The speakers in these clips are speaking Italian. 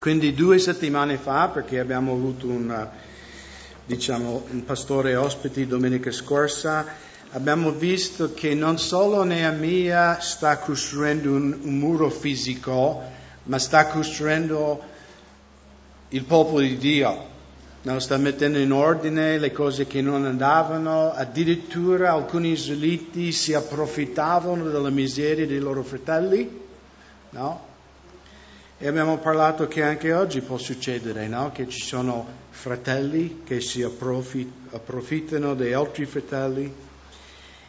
Quindi due settimane fa, perché abbiamo avuto un, diciamo, un pastore ospiti domenica scorsa, abbiamo visto che non solo Neemia sta costruendo un, un muro fisico, ma sta costruendo il popolo di Dio. No, sta mettendo in ordine le cose che non andavano, addirittura alcuni israeliti si approfittavano della miseria dei loro fratelli, no? E abbiamo parlato che anche oggi può succedere, no? Che ci sono fratelli che si approfitt- approfittano dei altri fratelli.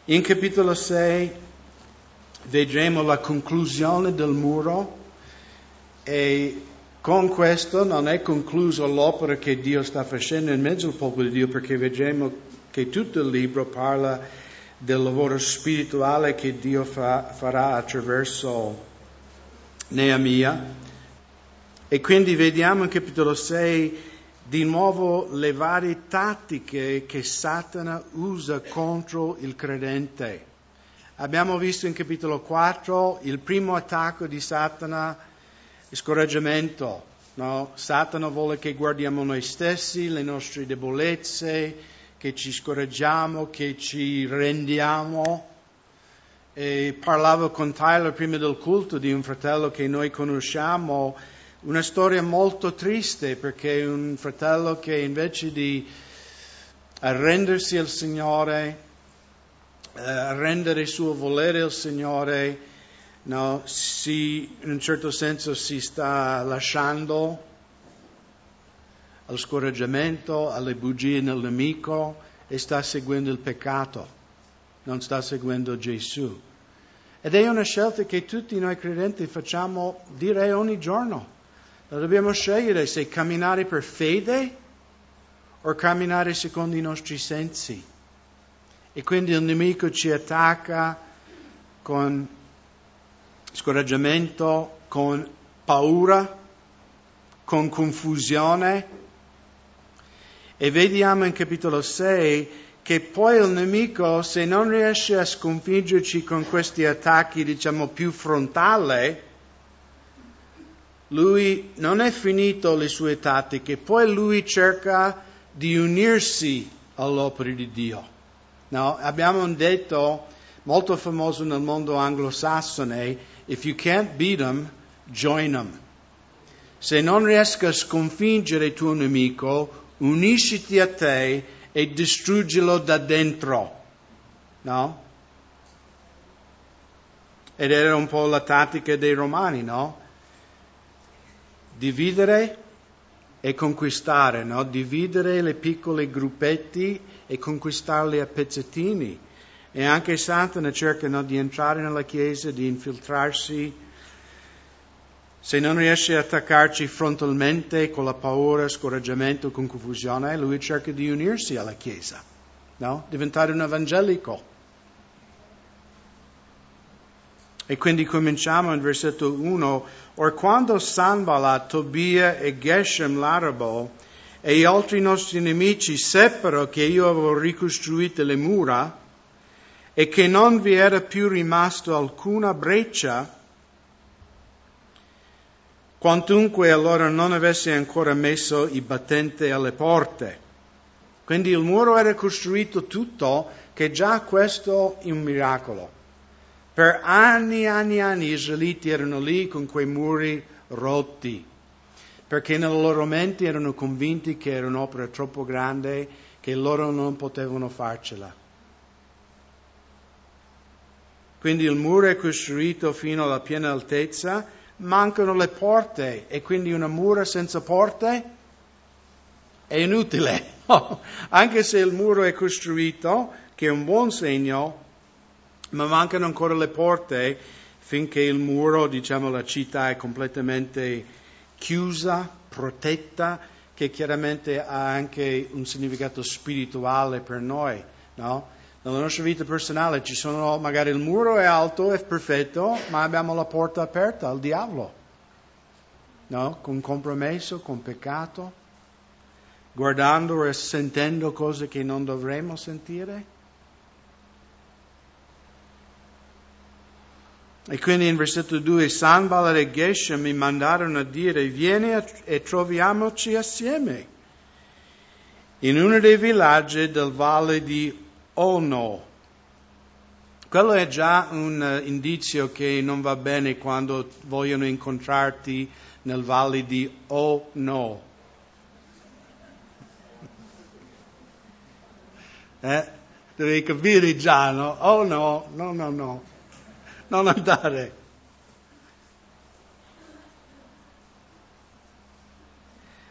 In capitolo 6 vedremo la conclusione del muro e con questo non è conclusa l'opera che Dio sta facendo in mezzo al popolo di Dio perché vedremo che tutto il libro parla del lavoro spirituale che Dio fa, farà attraverso Neemia e quindi vediamo in capitolo 6 di nuovo le varie tattiche che Satana usa contro il credente. Abbiamo visto in capitolo 4 il primo attacco di Satana, il scoraggiamento. No? Satana vuole che guardiamo noi stessi, le nostre debolezze, che ci scoraggiamo, che ci rendiamo. E parlavo con Tyler prima del culto di un fratello che noi conosciamo una storia molto triste perché un fratello che invece di arrendersi al Signore, eh, arrendere il suo volere al Signore, no, si, in un certo senso si sta lasciando al scoraggiamento, alle bugie nel nemico e sta seguendo il peccato, non sta seguendo Gesù. Ed è una scelta che tutti noi credenti facciamo, direi, ogni giorno. Dobbiamo scegliere se camminare per fede o camminare secondo i nostri sensi. E quindi il nemico ci attacca con scoraggiamento, con paura, con confusione. E vediamo in capitolo 6 che poi il nemico, se non riesce a sconfiggerci con questi attacchi, diciamo, più frontali, lui non è finito le sue tattiche, poi lui cerca di unirsi all'opera di Dio. No, abbiamo un detto molto famoso nel mondo anglosassone, if you can't beat them, join them. Se non riesci a sconfiggere il tuo nemico, unisciti a te e distruggilo da dentro. No? Ed era un po' la tattica dei romani, no? Dividere e conquistare, no? dividere le piccole gruppetti e conquistarli a pezzettini. E anche Satana cerca no, di entrare nella Chiesa, di infiltrarsi. Se non riesce a attaccarci frontalmente con la paura, scoraggiamento, con confusione, lui cerca di unirsi alla Chiesa, no? diventare un evangelico. E quindi cominciamo in versetto 1. Or quando Sanballat, Tobia e Geshem l'arabo e gli altri nostri nemici seppero che io avevo ricostruito le mura e che non vi era più rimasto alcuna breccia, quantunque allora non avesse ancora messo i battenti alle porte. Quindi il muro era costruito tutto, che già questo è un miracolo. Per anni e anni e anni gli israeliti erano lì con quei muri rotti, perché nella loro mente erano convinti che era un'opera troppo grande, che loro non potevano farcela. Quindi il muro è costruito fino alla piena altezza, mancano le porte e quindi una mura senza porte è inutile. Anche se il muro è costruito, che è un buon segno, ma mancano ancora le porte finché il muro, diciamo la città è completamente chiusa, protetta, che chiaramente ha anche un significato spirituale per noi, no? Nella nostra vita personale ci sono, magari il muro è alto, è perfetto, ma abbiamo la porta aperta al diavolo, no? Con compromesso, con peccato, guardando e sentendo cose che non dovremmo sentire. E quindi in versetto 2 Sanballat e Geshe mi mandarono a dire vieni e troviamoci assieme in uno dei villaggi del valle di Ono. Quello è già un uh, indizio che non va bene quando vogliono incontrarti nel valle di Ono. Eh? Devi capire già, no? Oh no, no, no, no non andare.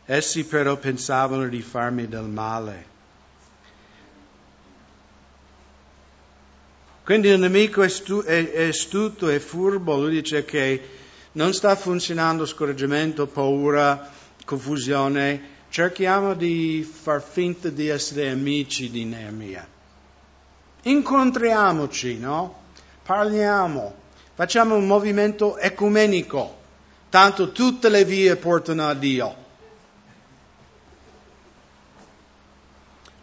Essi però pensavano di farmi del male. Quindi il nemico è, stu- è, è astuto e furbo, lui dice che non sta funzionando scoraggiamento, paura, confusione, cerchiamo di far finta di essere amici di Neemia. Incontriamoci, no? Parliamo, facciamo un movimento ecumenico, tanto tutte le vie portano a Dio.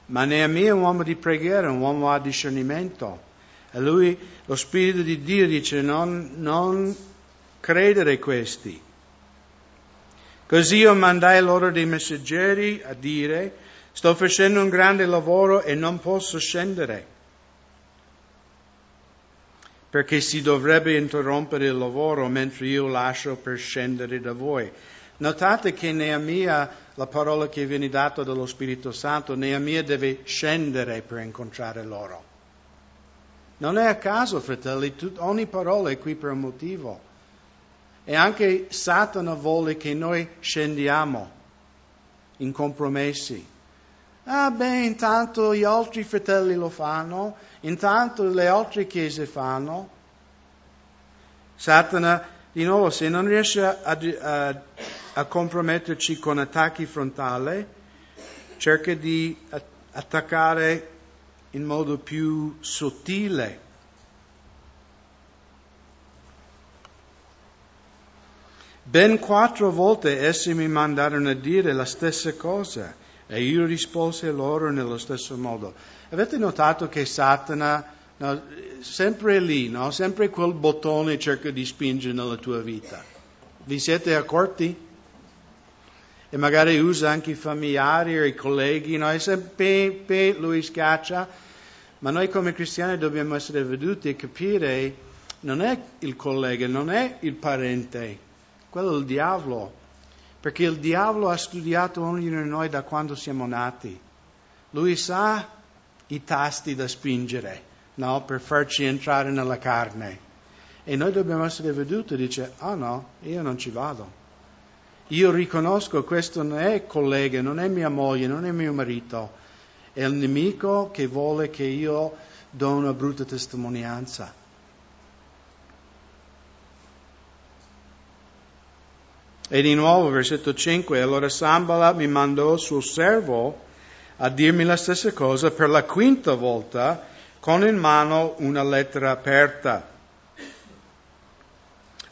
Ma Neemia è un uomo di preghiera, un uomo a discernimento. E lui, lo Spirito di Dio dice non, non credere questi. Così io mandai loro dei messaggeri a dire sto facendo un grande lavoro e non posso scendere perché si dovrebbe interrompere il lavoro mentre io lascio per scendere da voi. Notate che Neemia, la parola che viene data dallo Spirito Santo, Neemia deve scendere per incontrare loro. Non è a caso, fratelli, tut, ogni parola è qui per un motivo. E anche Satana vuole che noi scendiamo in compromessi. Ah beh, intanto gli altri fratelli lo fanno, intanto le altre chiese fanno. Satana, di nuovo, se non riesce a, a, a comprometterci con attacchi frontali, cerca di attaccare in modo più sottile. Ben quattro volte essi mi mandarono a dire la stessa cosa e io risposi loro nello stesso modo. Avete notato che Satana, no, sempre lì, no? sempre quel bottone cerca di spingere nella tua vita. Vi siete accorti? E magari usa anche i familiari o i colleghi, no? e sempre pe, lui scaccia. Ma noi come cristiani dobbiamo essere veduti e capire non è il collega, non è il parente, quello è il diavolo perché il diavolo ha studiato ognuno di noi da quando siamo nati. Lui sa i tasti da spingere, no? Per farci entrare nella carne. E noi dobbiamo essere veduti dice, ah no, io non ci vado. Io riconosco questo non è collega, non è mia moglie, non è mio marito. È il nemico che vuole che io do una brutta testimonianza. E di nuovo, versetto 5, allora Sambala mi mandò il suo servo a dirmi la stessa cosa per la quinta volta con in mano una lettera aperta,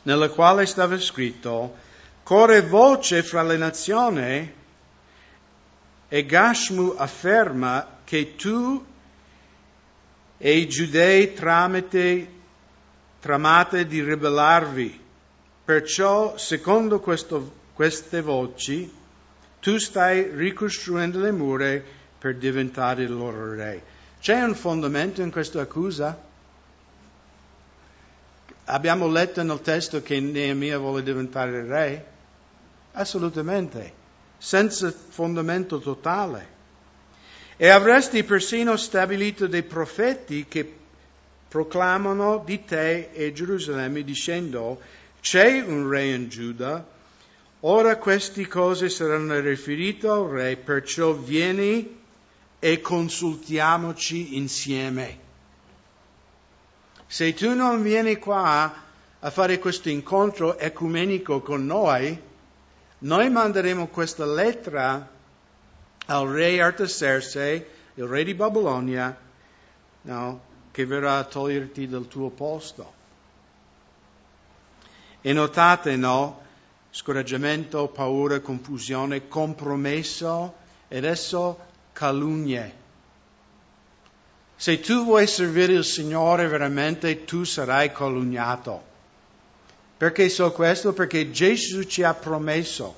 nella quale stava scritto, corre voce fra le nazioni e Gashmu afferma che tu e i giudei tramite, tramate di ribellarvi Perciò, secondo questo, queste voci, tu stai ricostruendo le mura per diventare il loro re. C'è un fondamento in questa accusa? Abbiamo letto nel testo che Neemia vuole diventare re? Assolutamente, senza fondamento totale. E avresti persino stabilito dei profeti che proclamano di te e Gerusalemme dicendo c'è un re in Giuda, ora queste cose saranno riferite al re, perciò vieni e consultiamoci insieme. Se tu non vieni qua a fare questo incontro ecumenico con noi, noi manderemo questa lettera al re Artaserse, il re di Babilonia, no, che verrà a toglierti dal tuo posto. E notate, no? Scoraggiamento, paura, confusione, compromesso e adesso calunnie. Se tu vuoi servire il Signore veramente, tu sarai calunniato. Perché so questo? Perché Gesù ci ha promesso.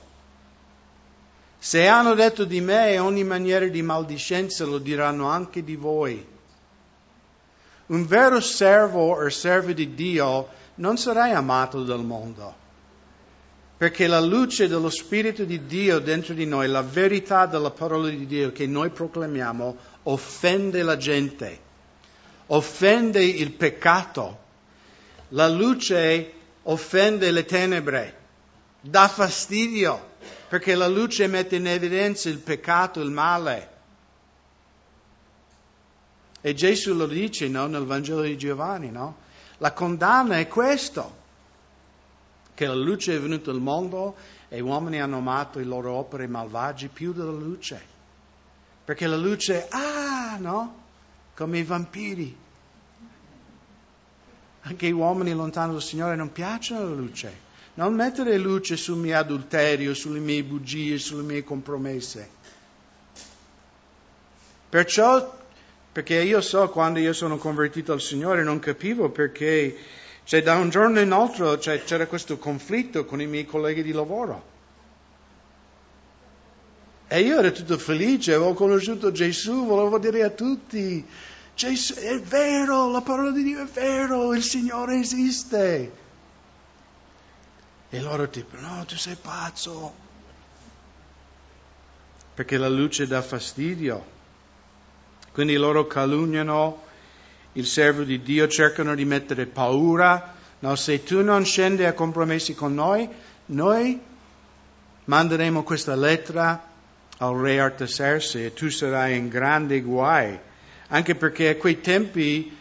Se hanno detto di me ogni maniera di maldicenza, lo diranno anche di voi. Un vero servo o servo di Dio non sarai amato dal mondo. Perché la luce dello Spirito di Dio dentro di noi, la verità della parola di Dio che noi proclamiamo, offende la gente, offende il peccato. La luce offende le tenebre, dà fastidio, perché la luce mette in evidenza il peccato, il male. E Gesù lo dice no, nel Vangelo di Giovanni, no? La condanna è questo, che la luce è venuta al mondo e gli uomini hanno amato le loro opere malvagie più della luce. Perché la luce, ah, no? Come i vampiri. Anche gli uomini lontani dal Signore non piacciono la luce. Non mettere luce sul mio adulterio, sulle mie bugie, sulle mie compromesse. Perciò, perché io so quando io sono convertito al Signore, non capivo perché, cioè da un giorno in altro cioè, c'era questo conflitto con i miei colleghi di lavoro. E io ero tutto felice, avevo conosciuto Gesù, volevo dire a tutti, Gesù, è vero, la parola di Dio è vero, il Signore esiste. E loro tipo, no, tu sei pazzo. Perché la luce dà fastidio. Quindi loro calunniano il servo di Dio, cercano di mettere paura. No, se tu non scendi a compromessi con noi, noi manderemo questa lettera al re Artaserse e tu sarai in grande guai anche perché a quei tempi,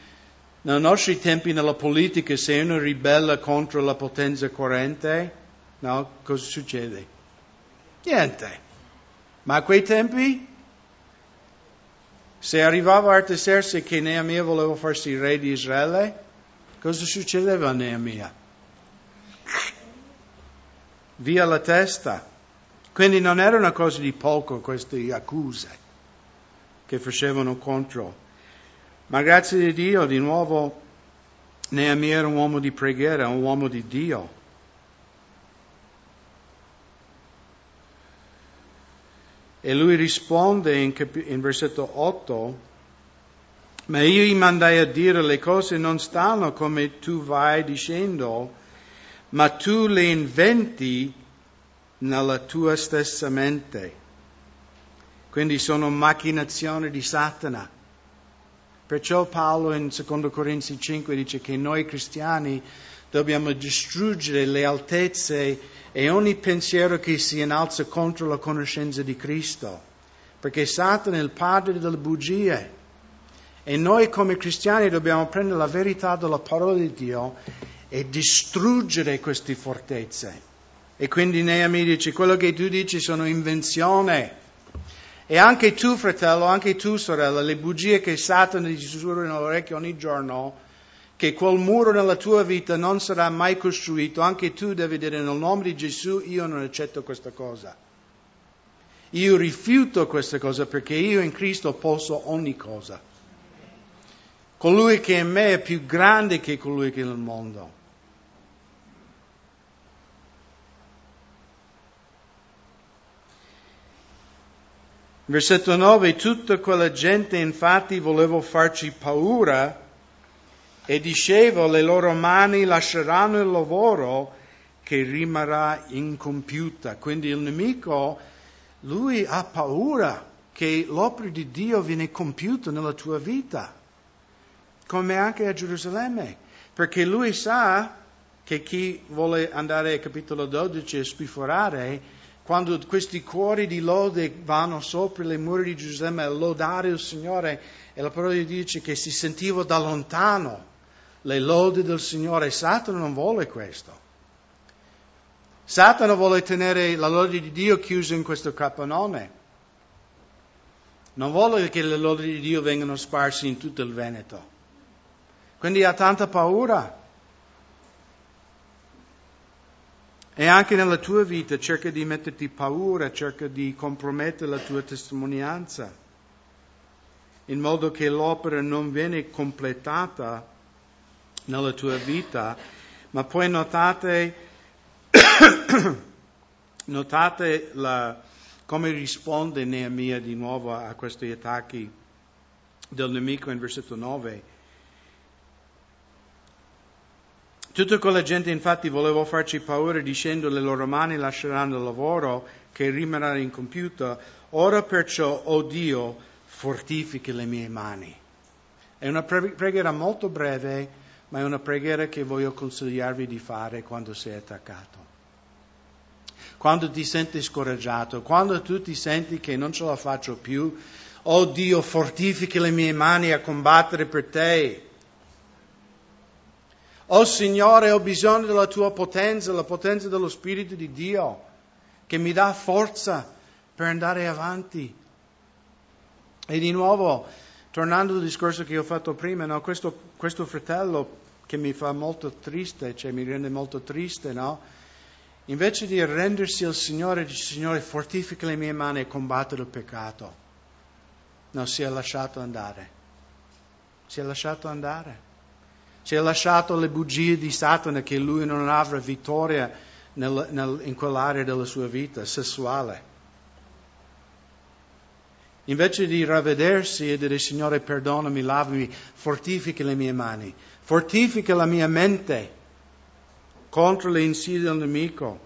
nei nostri tempi nella politica, se uno ribella contro la potenza corrente, no, cosa succede? Niente. Ma a quei tempi, se arrivava Artaserse che Neemia voleva farsi re di Israele, cosa succedeva a Neemia? Via la testa. Quindi non era una cosa di poco queste accuse che facevano contro. Ma grazie a Dio, di nuovo, Neemia era un uomo di preghiera, un uomo di Dio. E lui risponde in, cap- in versetto 8, ma io gli mandai a dire le cose non stanno come tu vai dicendo, ma tu le inventi nella tua stessa mente. Quindi sono macchinazioni di Satana. Perciò Paolo in 2 Corinzi 5 dice che noi cristiani dobbiamo distruggere le altezze e ogni pensiero che si innalza contro la conoscenza di Cristo, perché Satana è il padre delle bugie. E noi come cristiani dobbiamo prendere la verità della parola di Dio e distruggere queste fortezze. E quindi Neemi dice, quello che tu dici sono invenzioni e anche tu, fratello, anche tu, sorella, le bugie che Satana ti sussurra nell'orecchio ogni giorno, che quel muro nella tua vita non sarà mai costruito, anche tu devi dire nel nome di Gesù, io non accetto questa cosa. Io rifiuto questa cosa perché io in Cristo posso ogni cosa. Colui che è in me è più grande che colui che è nel mondo. Versetto 9, tutta quella gente infatti voleva farci paura e dicevo le loro mani lasceranno il lavoro che rimarrà incompiuta. Quindi il nemico, lui ha paura che l'opera di Dio viene compiuta nella tua vita, come anche a Gerusalemme, perché lui sa che chi vuole andare, capitolo 12, a spiforare, quando questi cuori di lode vanno sopra le mura di Gerusalemme a lodare il Signore, e la parola di Dio dice che si sentiva da lontano le lodi del Signore. Satana non vuole questo. Satana vuole tenere la lode di Dio chiusa in questo capannone. Non vuole che le lodi di Dio vengano sparse in tutto il Veneto. Quindi ha tanta paura. E anche nella tua vita cerca di metterti paura, cerca di compromettere la tua testimonianza, in modo che l'opera non viene completata nella tua vita. Ma poi notate, notate la, come risponde Neemia di nuovo a questi attacchi del nemico in versetto 9. Tutta quella gente infatti voleva farci paura dicendo le loro mani lasceranno il lavoro che rimarrà incompiuto. Ora perciò, oh Dio, fortifichi le mie mani. È una preghiera molto breve, ma è una preghiera che voglio consigliarvi di fare quando sei attaccato. Quando ti senti scoraggiato, quando tu ti senti che non ce la faccio più, oh Dio, fortifichi le mie mani a combattere per te. Oh Signore, ho bisogno della tua potenza, la potenza dello Spirito di Dio, che mi dà forza per andare avanti. E di nuovo, tornando al discorso che ho fatto prima, no, questo, questo, fratello che mi fa molto triste, cioè mi rende molto triste, no? Invece di arrendersi al Signore, dice Signore, fortifica le mie mani e combattere il peccato. No, si è lasciato andare. Si è lasciato andare. Ci ha lasciato le bugie di Satana che lui non avrà vittoria nel, nel, in quell'area della sua vita sessuale. Invece di ravvedersi e dire Signore perdonami, lavami, fortifica le mie mani, fortifica la mia mente contro le insidie del nemico.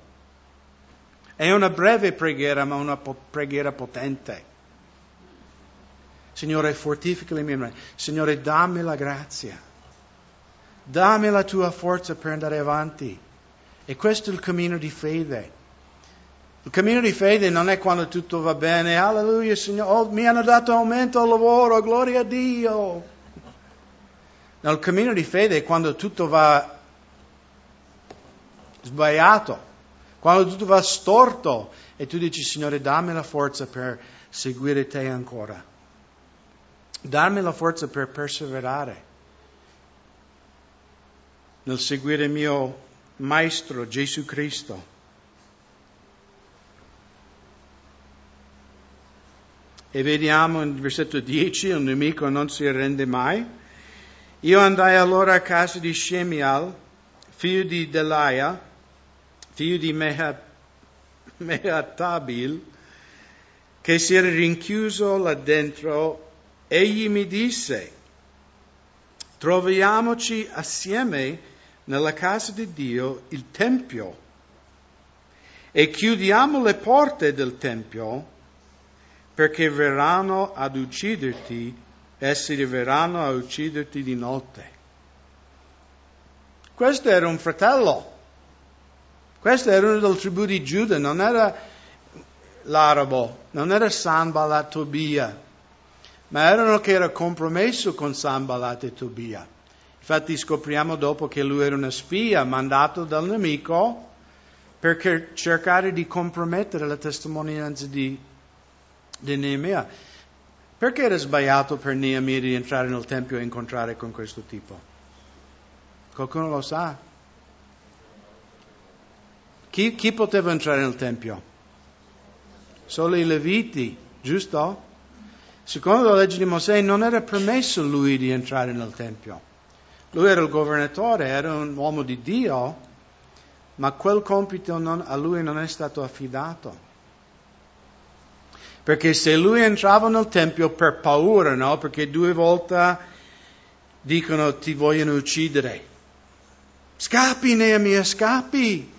È una breve preghiera, ma una preghiera potente. Signore, fortifica le mie mani. Signore, dammi la grazia dammi la tua forza per andare avanti. E questo è il cammino di fede. Il cammino di fede non è quando tutto va bene, alleluia Signore, oh, mi hanno dato aumento al lavoro, gloria a Dio. No, il cammino di fede è quando tutto va sbagliato, quando tutto va storto e tu dici Signore dammi la forza per seguire te ancora, dammi la forza per perseverare nel seguire il mio Maestro Gesù Cristo. E vediamo in versetto 10, il nemico non si arrende mai. Io andai allora a casa di Shemial, figlio di Delaia, figlio di Mehatabil, che si era rinchiuso là dentro. Egli mi disse, troviamoci assieme nella casa di Dio il Tempio e chiudiamo le porte del Tempio perché verranno ad ucciderti, essi verranno a ucciderti di notte. Questo era un fratello, questo era uno del tribù di Giuda, non era l'arabo, non era Sanballat Tobia, ma era uno che era compromesso con Sanballat e Tobia. Infatti scopriamo dopo che lui era una spia mandato dal nemico per cercare di compromettere la testimonianza di, di Neemia. Perché era sbagliato per Neemia di entrare nel Tempio e incontrare con questo tipo? Qualcuno lo sa? Chi, chi poteva entrare nel Tempio? Solo i Leviti, giusto? Secondo la legge di Mosè non era permesso lui di entrare nel Tempio. Lui era il governatore, era un uomo di Dio, ma quel compito non, a lui non è stato affidato. Perché se lui entrava nel Tempio per paura, no? Perché due volte dicono ti vogliono uccidere. Scappi, Neemia, scappi!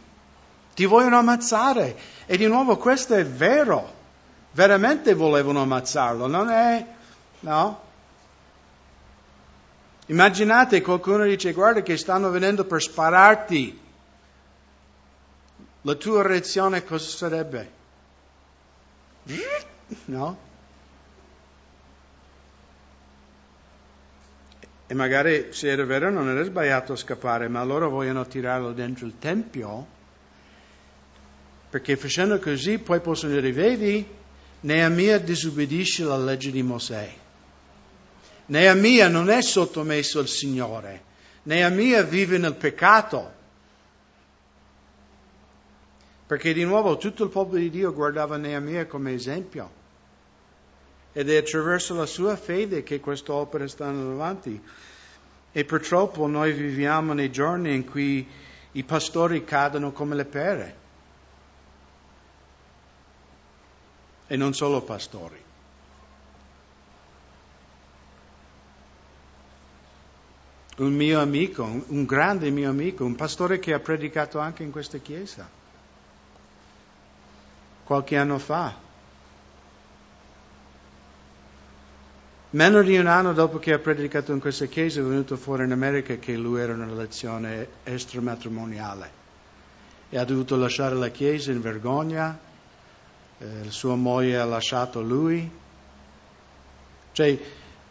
Ti vogliono ammazzare. E di nuovo questo è vero. Veramente volevano ammazzarlo, non è... No? Immaginate qualcuno dice guarda che stanno venendo per spararti. La tua reazione cosa sarebbe? No? E magari se era vero non era sbagliato scappare, ma loro vogliono tirarlo dentro il tempio, perché facendo così poi possono dire, vedi, Neemia disobbedisce la legge di Mosè. Neemia non è sottomesso al Signore, Neemia vive nel peccato. Perché di nuovo tutto il popolo di Dio guardava Neemia come esempio. Ed è attraverso la sua fede che queste opere stanno avanti. E purtroppo noi viviamo nei giorni in cui i pastori cadono come le pere. E non solo pastori. Un mio amico, un grande mio amico, un pastore che ha predicato anche in questa chiesa, qualche anno fa, Meno di un anno dopo che ha predicato in questa chiesa è venuto fuori in America che lui era in una relazione extramatrimoniale e ha dovuto lasciare la chiesa in vergogna, eh, sua moglie ha lasciato lui. Cioè,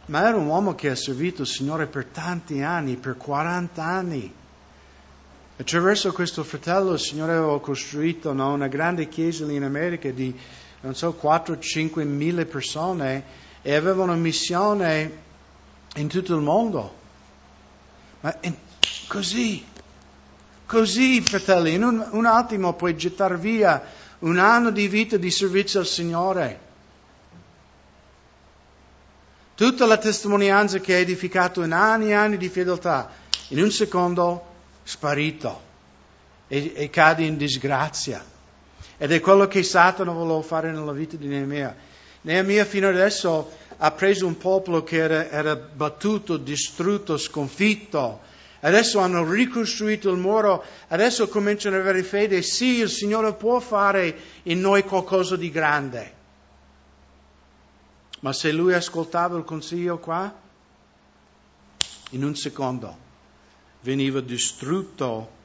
ma era un uomo che ha servito il Signore per tanti anni, per 40 anni. Attraverso questo fratello il Signore aveva costruito no, una grande chiesa lì in America di, non so, 4-5 mila persone e avevano missione in tutto il mondo. Ma in, così, così, fratelli, in un, un attimo puoi gettare via un anno di vita di servizio al Signore. Tutta la testimonianza che hai edificato in anni e anni di fedeltà, in un secondo sparito e, e cadi in disgrazia. Ed è quello che Satana voleva fare nella vita di Neemia Neemia fino adesso ha preso un popolo che era, era battuto, distrutto, sconfitto. Adesso hanno ricostruito il muro, adesso cominciano ad avere fede. Sì, il Signore può fare in noi qualcosa di grande. Ma se lui ascoltava il consiglio qua, in un secondo veniva distrutto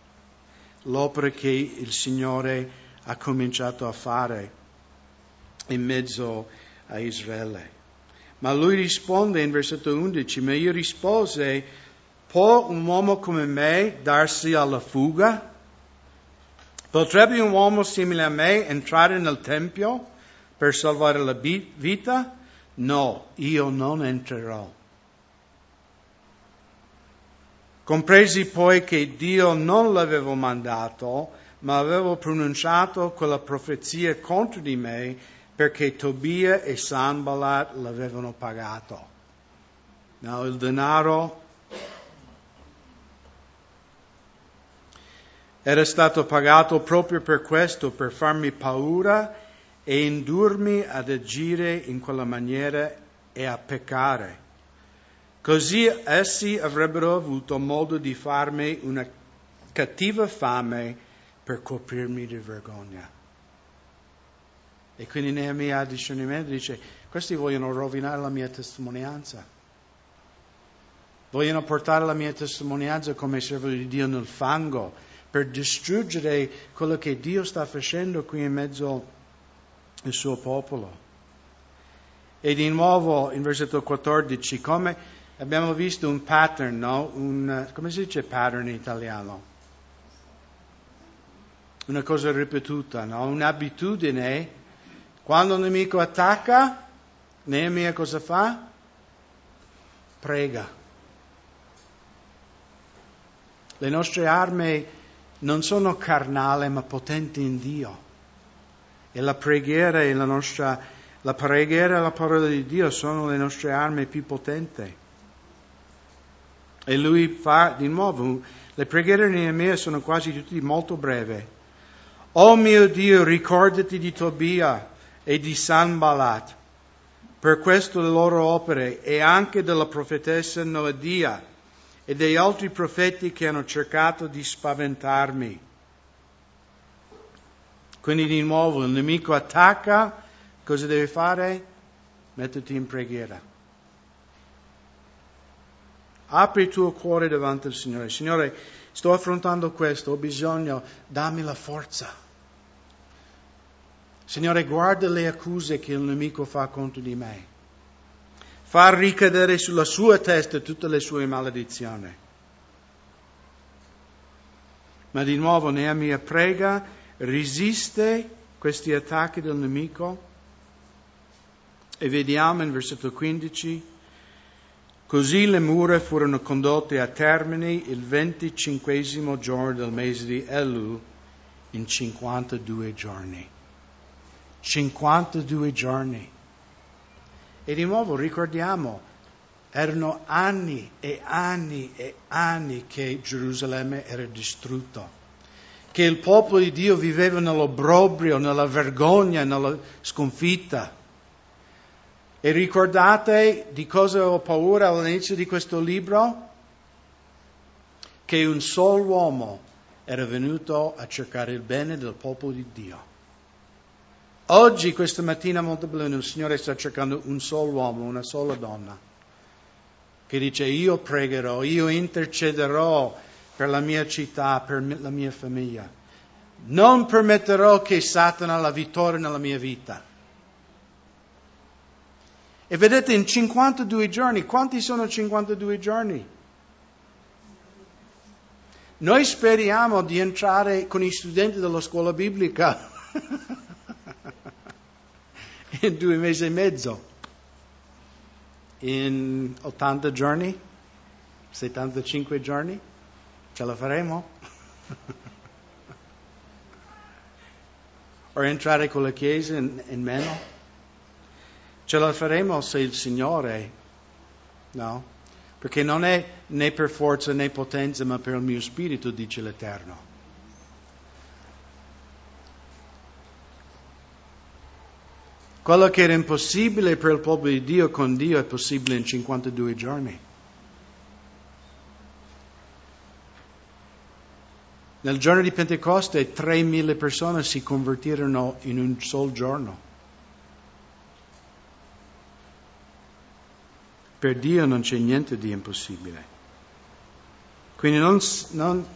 l'opera che il Signore ha cominciato a fare in mezzo a Israele. Ma lui risponde in versetto 11, ma io rispose, può un uomo come me darsi alla fuga? Potrebbe un uomo simile a me entrare nel Tempio per salvare la vita? No, io non entrerò. Compresi poi che Dio non l'avevo mandato, ma avevo pronunciato quella profezia contro di me perché Tobia e Sanballat l'avevano pagato. No, il denaro era stato pagato proprio per questo, per farmi paura e indurmi ad agire in quella maniera e a peccare. Così essi avrebbero avuto modo di farmi una cattiva fame per coprirmi di vergogna. E quindi Neemia ha discernimento dice, questi vogliono rovinare la mia testimonianza. Vogliono portare la mia testimonianza come servo di Dio nel fango per distruggere quello che Dio sta facendo qui in mezzo al suo popolo. E di nuovo in versetto 14, come abbiamo visto un pattern, no? Un, come si dice pattern in italiano? Una cosa ripetuta, no? Un'abitudine quando il nemico attacca, Neemia cosa fa? Prega. Le nostre armi non sono carnali ma potenti in Dio. E la preghiera e la nostra, la preghiera e la parola di Dio sono le nostre armi più potenti. E lui fa di nuovo, le preghiere di Neemia sono quasi tutte molto brevi. Oh mio Dio, ricordati di Tobia e di Sanballat per questo le loro opere e anche della profetessa Noadia e degli altri profeti che hanno cercato di spaventarmi. Quindi di nuovo il nemico attacca, cosa deve fare? Mettiti in preghiera. Apri il tuo cuore davanti al Signore. Signore, sto affrontando questo, ho bisogno, dammi la forza. Signore, guarda le accuse che il nemico fa contro di me. Fa ricadere sulla sua testa tutte le sue maledizioni. Ma di nuovo Neemia prega, resiste questi attacchi del nemico. E vediamo in versetto 15, così le mura furono condotte a termine il venticinquesimo giorno del mese di Elu in 52 giorni. 52 giorni. E di nuovo ricordiamo, erano anni e anni e anni che Gerusalemme era distrutto. che il popolo di Dio viveva nell'obbrobrio, nella vergogna, nella sconfitta. E ricordate di cosa ho paura all'inizio di questo libro? Che un solo uomo era venuto a cercare il bene del popolo di Dio. Oggi, questa mattina a Montebelluna, il Signore sta cercando un solo uomo, una sola donna, che dice io pregherò, io intercederò per la mia città, per la mia famiglia. Non permetterò che Satana la vittoria nella mia vita. E vedete, in 52 giorni, quanti sono 52 giorni? Noi speriamo di entrare con i studenti della scuola biblica in due mesi e mezzo, in 80 giorni, 75 giorni. Ce la faremo? o entrare con la Chiesa in, in, meno? Ce la faremo se il Signore, no? Perché non è né per forza né potenza, ma per il mio spirito, dice l'Eterno. Quello che era impossibile per il popolo di Dio con Dio è possibile in 52 giorni. Nel giorno di Pentecoste 3.000 persone si convertirono in un solo giorno. Per Dio non c'è niente di impossibile. Quindi non, non,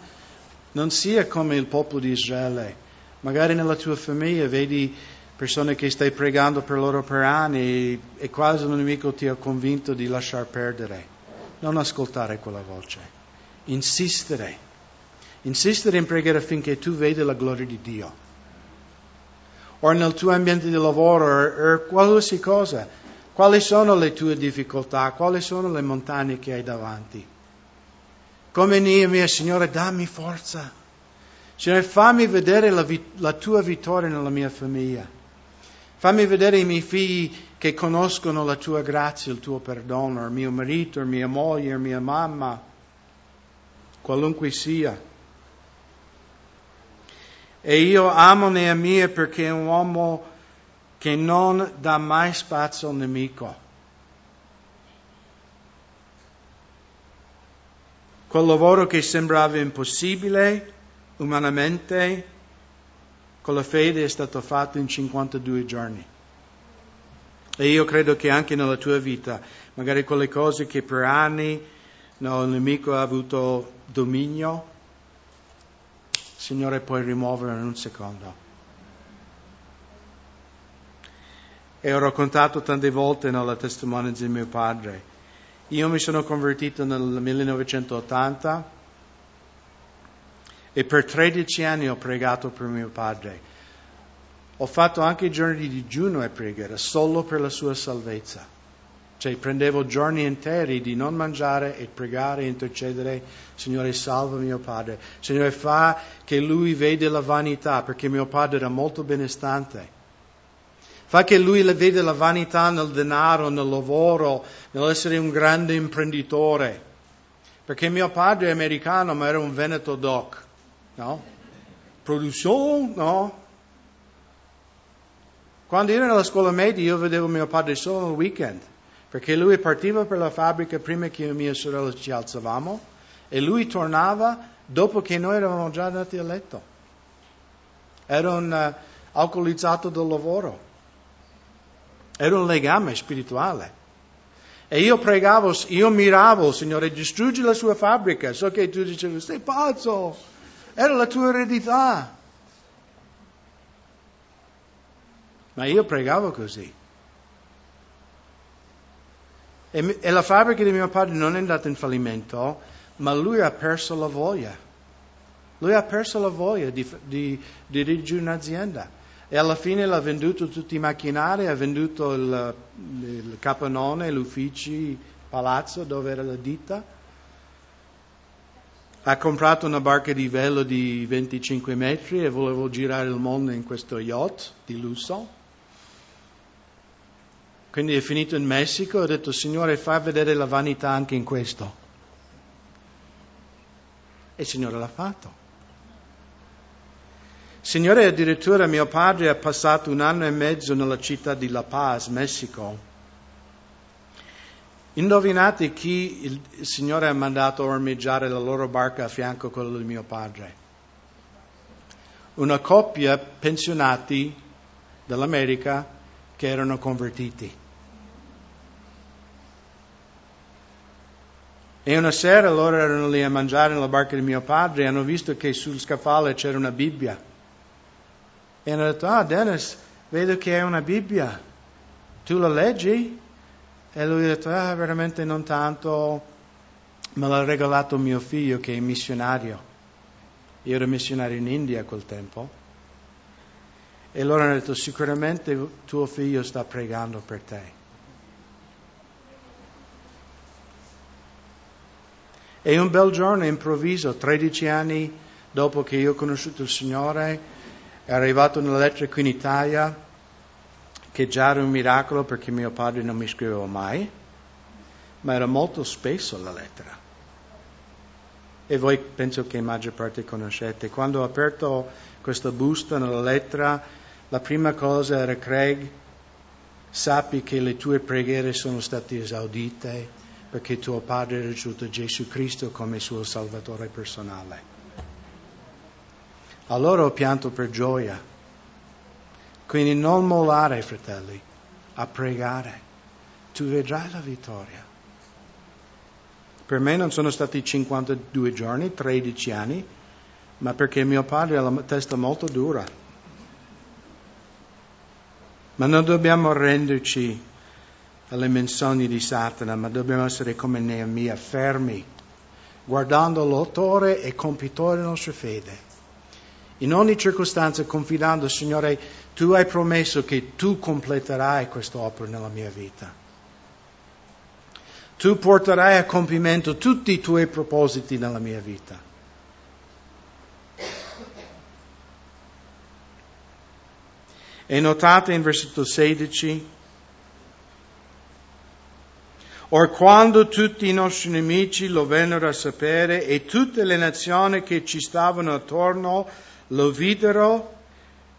non sia come il popolo di Israele. Magari nella tua famiglia vedi persone che stai pregando per loro per anni e quasi un nemico ti ha convinto di lasciar perdere. Non ascoltare quella voce. Insistere Insistere in pregare affinché tu veda la gloria di Dio. O nel tuo ambiente di lavoro, o, qualsiasi cosa, quali sono le tue difficoltà, quali sono le montagne che hai davanti. Come mia Signore, dammi forza. Signore, fammi vedere la, la tua vittoria nella mia famiglia. Fammi vedere i miei figli che conoscono la tua grazia, il tuo perdono, il mio marito, mia moglie, mia mamma, qualunque sia. E io amo Neemia perché è un uomo che non dà mai spazio al nemico. Quel lavoro che sembrava impossibile umanamente, con la fede è stato fatto in 52 giorni. E io credo che anche nella tua vita, magari quelle cose che per anni no, il nemico ha avuto dominio, Signore puoi rimuoverlo in un secondo. E ho raccontato tante volte nella testimonianza di mio padre. Io mi sono convertito nel 1980 e per 13 anni ho pregato per mio padre. Ho fatto anche giorni di digiuno e preghiera solo per la sua salvezza. Cioè prendevo giorni interi di non mangiare e pregare e intercedere, Signore salva mio padre, Signore fa che lui veda la vanità, perché mio padre era molto benestante. Fa che lui veda la vanità nel denaro, nel lavoro, nell'essere un grande imprenditore. Perché mio padre è americano, ma era un Veneto doc, no? Produzione, no? Quando ero nella scuola media io vedevo mio padre solo nel weekend perché lui partiva per la fabbrica prima che io e mia sorella ci alzavamo e lui tornava dopo che noi eravamo già andati a letto. Era un uh, alcolizzato del lavoro, era un legame spirituale. E io pregavo, io miravo, Signore, distruggi la sua fabbrica. So che tu dicevi, sei pazzo, era la tua eredità. Ma io pregavo così. E, e la fabbrica di mio padre non è andata in fallimento, ma lui ha perso la voglia. Lui ha perso la voglia di, di, di dirigere un'azienda. E alla fine l'ha venduto tutti i macchinari, ha venduto il, il capannone, l'ufficio, il palazzo dove era la ditta. Ha comprato una barca di velo di 25 metri e voleva girare il mondo in questo yacht di lusso. Quindi è finito in Messico e ha detto, Signore, fai vedere la vanità anche in questo. E il Signore l'ha fatto. Signore, addirittura mio padre ha passato un anno e mezzo nella città di La Paz, Messico. Indovinate chi il, Signore ha mandato a ormeggiare la loro barca a fianco a quella di mio padre? Una coppia pensionati dell'America che erano convertiti. E una sera loro erano lì a mangiare nella barca di mio padre e hanno visto che sul scaffale c'era una Bibbia. E hanno detto, ah Dennis, vedo che è una Bibbia, tu la leggi? E lui ha detto, ah veramente non tanto, me l'ha regalato mio figlio che è missionario. Io ero missionario in India a quel tempo. E loro hanno detto, sicuramente tuo figlio sta pregando per te. E un bel giorno improvviso, 13 anni dopo che io ho conosciuto il Signore, è arrivato una lettera qui in Italia che già era un miracolo perché mio padre non mi scriveva mai, ma era molto spesso la lettera. E voi penso che in maggior parte conoscete. Quando ho aperto questa busta nella lettera, la prima cosa era Craig, sappi che le tue preghiere sono state esaudite perché tuo padre ha ricevuto Gesù Cristo come suo Salvatore personale. Allora ho pianto per gioia. Quindi non mollare, fratelli, a pregare. Tu vedrai la vittoria. Per me non sono stati 52 giorni, 13 anni, ma perché mio padre ha la testa molto dura. Ma non dobbiamo renderci alle menzogne di Satana, ma dobbiamo essere come Neemia, fermi, guardando l'autore e compitore della nostra fede in ogni circostanza confidando, Signore, tu hai promesso che tu completerai quest'opera nella mia vita. Tu porterai a compimento tutti i tuoi propositi nella mia vita. E notate in versetto 16, Or quando tutti i nostri nemici lo vennero a sapere e tutte le nazioni che ci stavano attorno lo videro,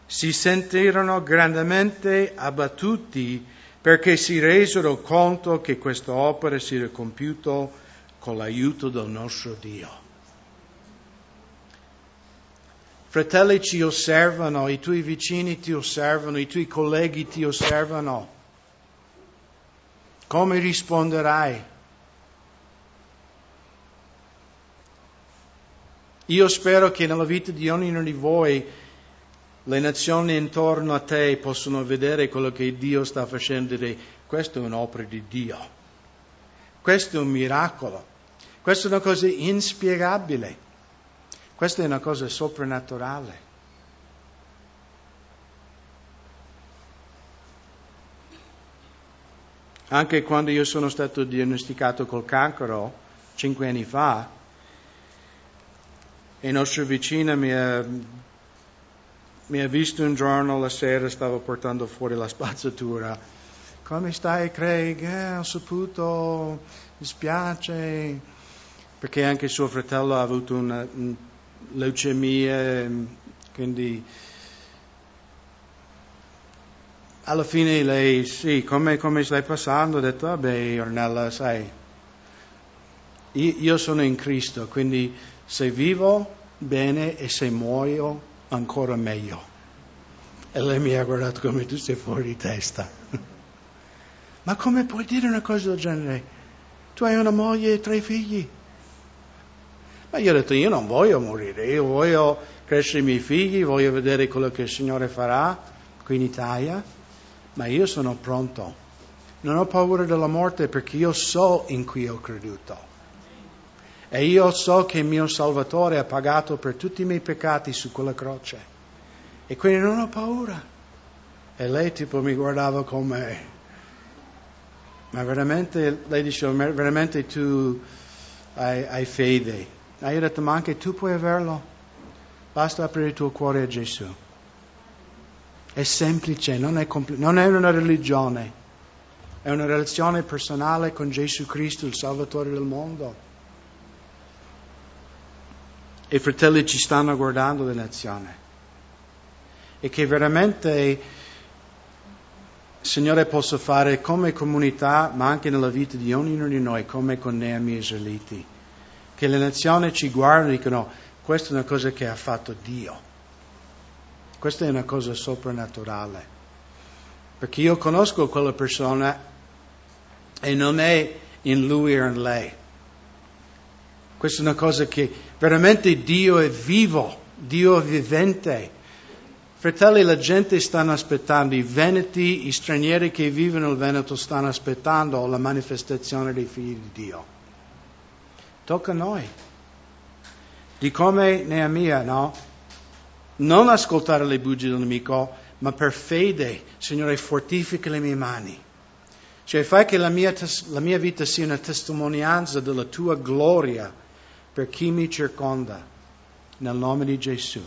si sentirono grandemente abbattuti perché si resero conto che questa opera si era compiuta con l'aiuto del nostro Dio. Fratelli ci osservano, i tuoi vicini ti osservano, i tuoi colleghi ti osservano. Come risponderai? Io spero che nella vita di ognuno di voi le nazioni intorno a te possano vedere quello che Dio sta facendo e dire, è un'opera di Dio, questo è un miracolo, questa è una cosa inspiegabile, questa è una cosa soprannaturale. Anche quando io sono stato diagnosticato col cancro cinque anni fa, e nostra vicina mi ha, mi ha visto un giorno la sera, stavo portando fuori la spazzatura. Come stai Craig? Eh, ho saputo, mi spiace, perché anche suo fratello ha avuto una, una leucemia, quindi alla fine lei, sì, come, come stai passando? Ha detto, vabbè Ornella, sai, io sono in Cristo, quindi se vivo bene e se muoio ancora meglio. E lei mi ha guardato come tu sei fuori di testa. Ma come puoi dire una cosa del genere? Tu hai una moglie e tre figli. Ma io ho detto, io non voglio morire, io voglio crescere i miei figli, voglio vedere quello che il Signore farà qui in Italia, ma io sono pronto. Non ho paura della morte perché io so in cui ho creduto. E io so che il mio Salvatore ha pagato per tutti i miei peccati su quella croce. E quindi non ho paura. E lei tipo mi guardava come... Ma veramente, lei diceva, veramente tu hai, hai fede. E io ho detto, ma anche tu puoi averlo. Basta aprire il tuo cuore a Gesù. È semplice, non è, compl- non è una religione. È una relazione personale con Gesù Cristo, il Salvatore del mondo. E i fratelli ci stanno guardando le nazioni. e che veramente, Signore, possa fare come comunità, ma anche nella vita di ognuno di noi, come con Neemi Israeliti. Che le nazioni ci guardano e dicono, questa è una cosa che ha fatto Dio. Questa è una cosa soprannaturale. Perché io conosco quella persona e non è in lui o in lei. Questa è una cosa che veramente Dio è vivo, Dio è vivente. Fratelli, la gente sta aspettando, i veneti, i stranieri che vivono nel Veneto stanno aspettando la manifestazione dei figli di Dio. Tocca a noi. Di come Neemia, no? Non ascoltare le bugie del nemico, ma per fede, Signore, fortifica le mie mani. Cioè fai che la mia, la mia vita sia una testimonianza della tua gloria per chi mi circonda. Nel nome di Gesù.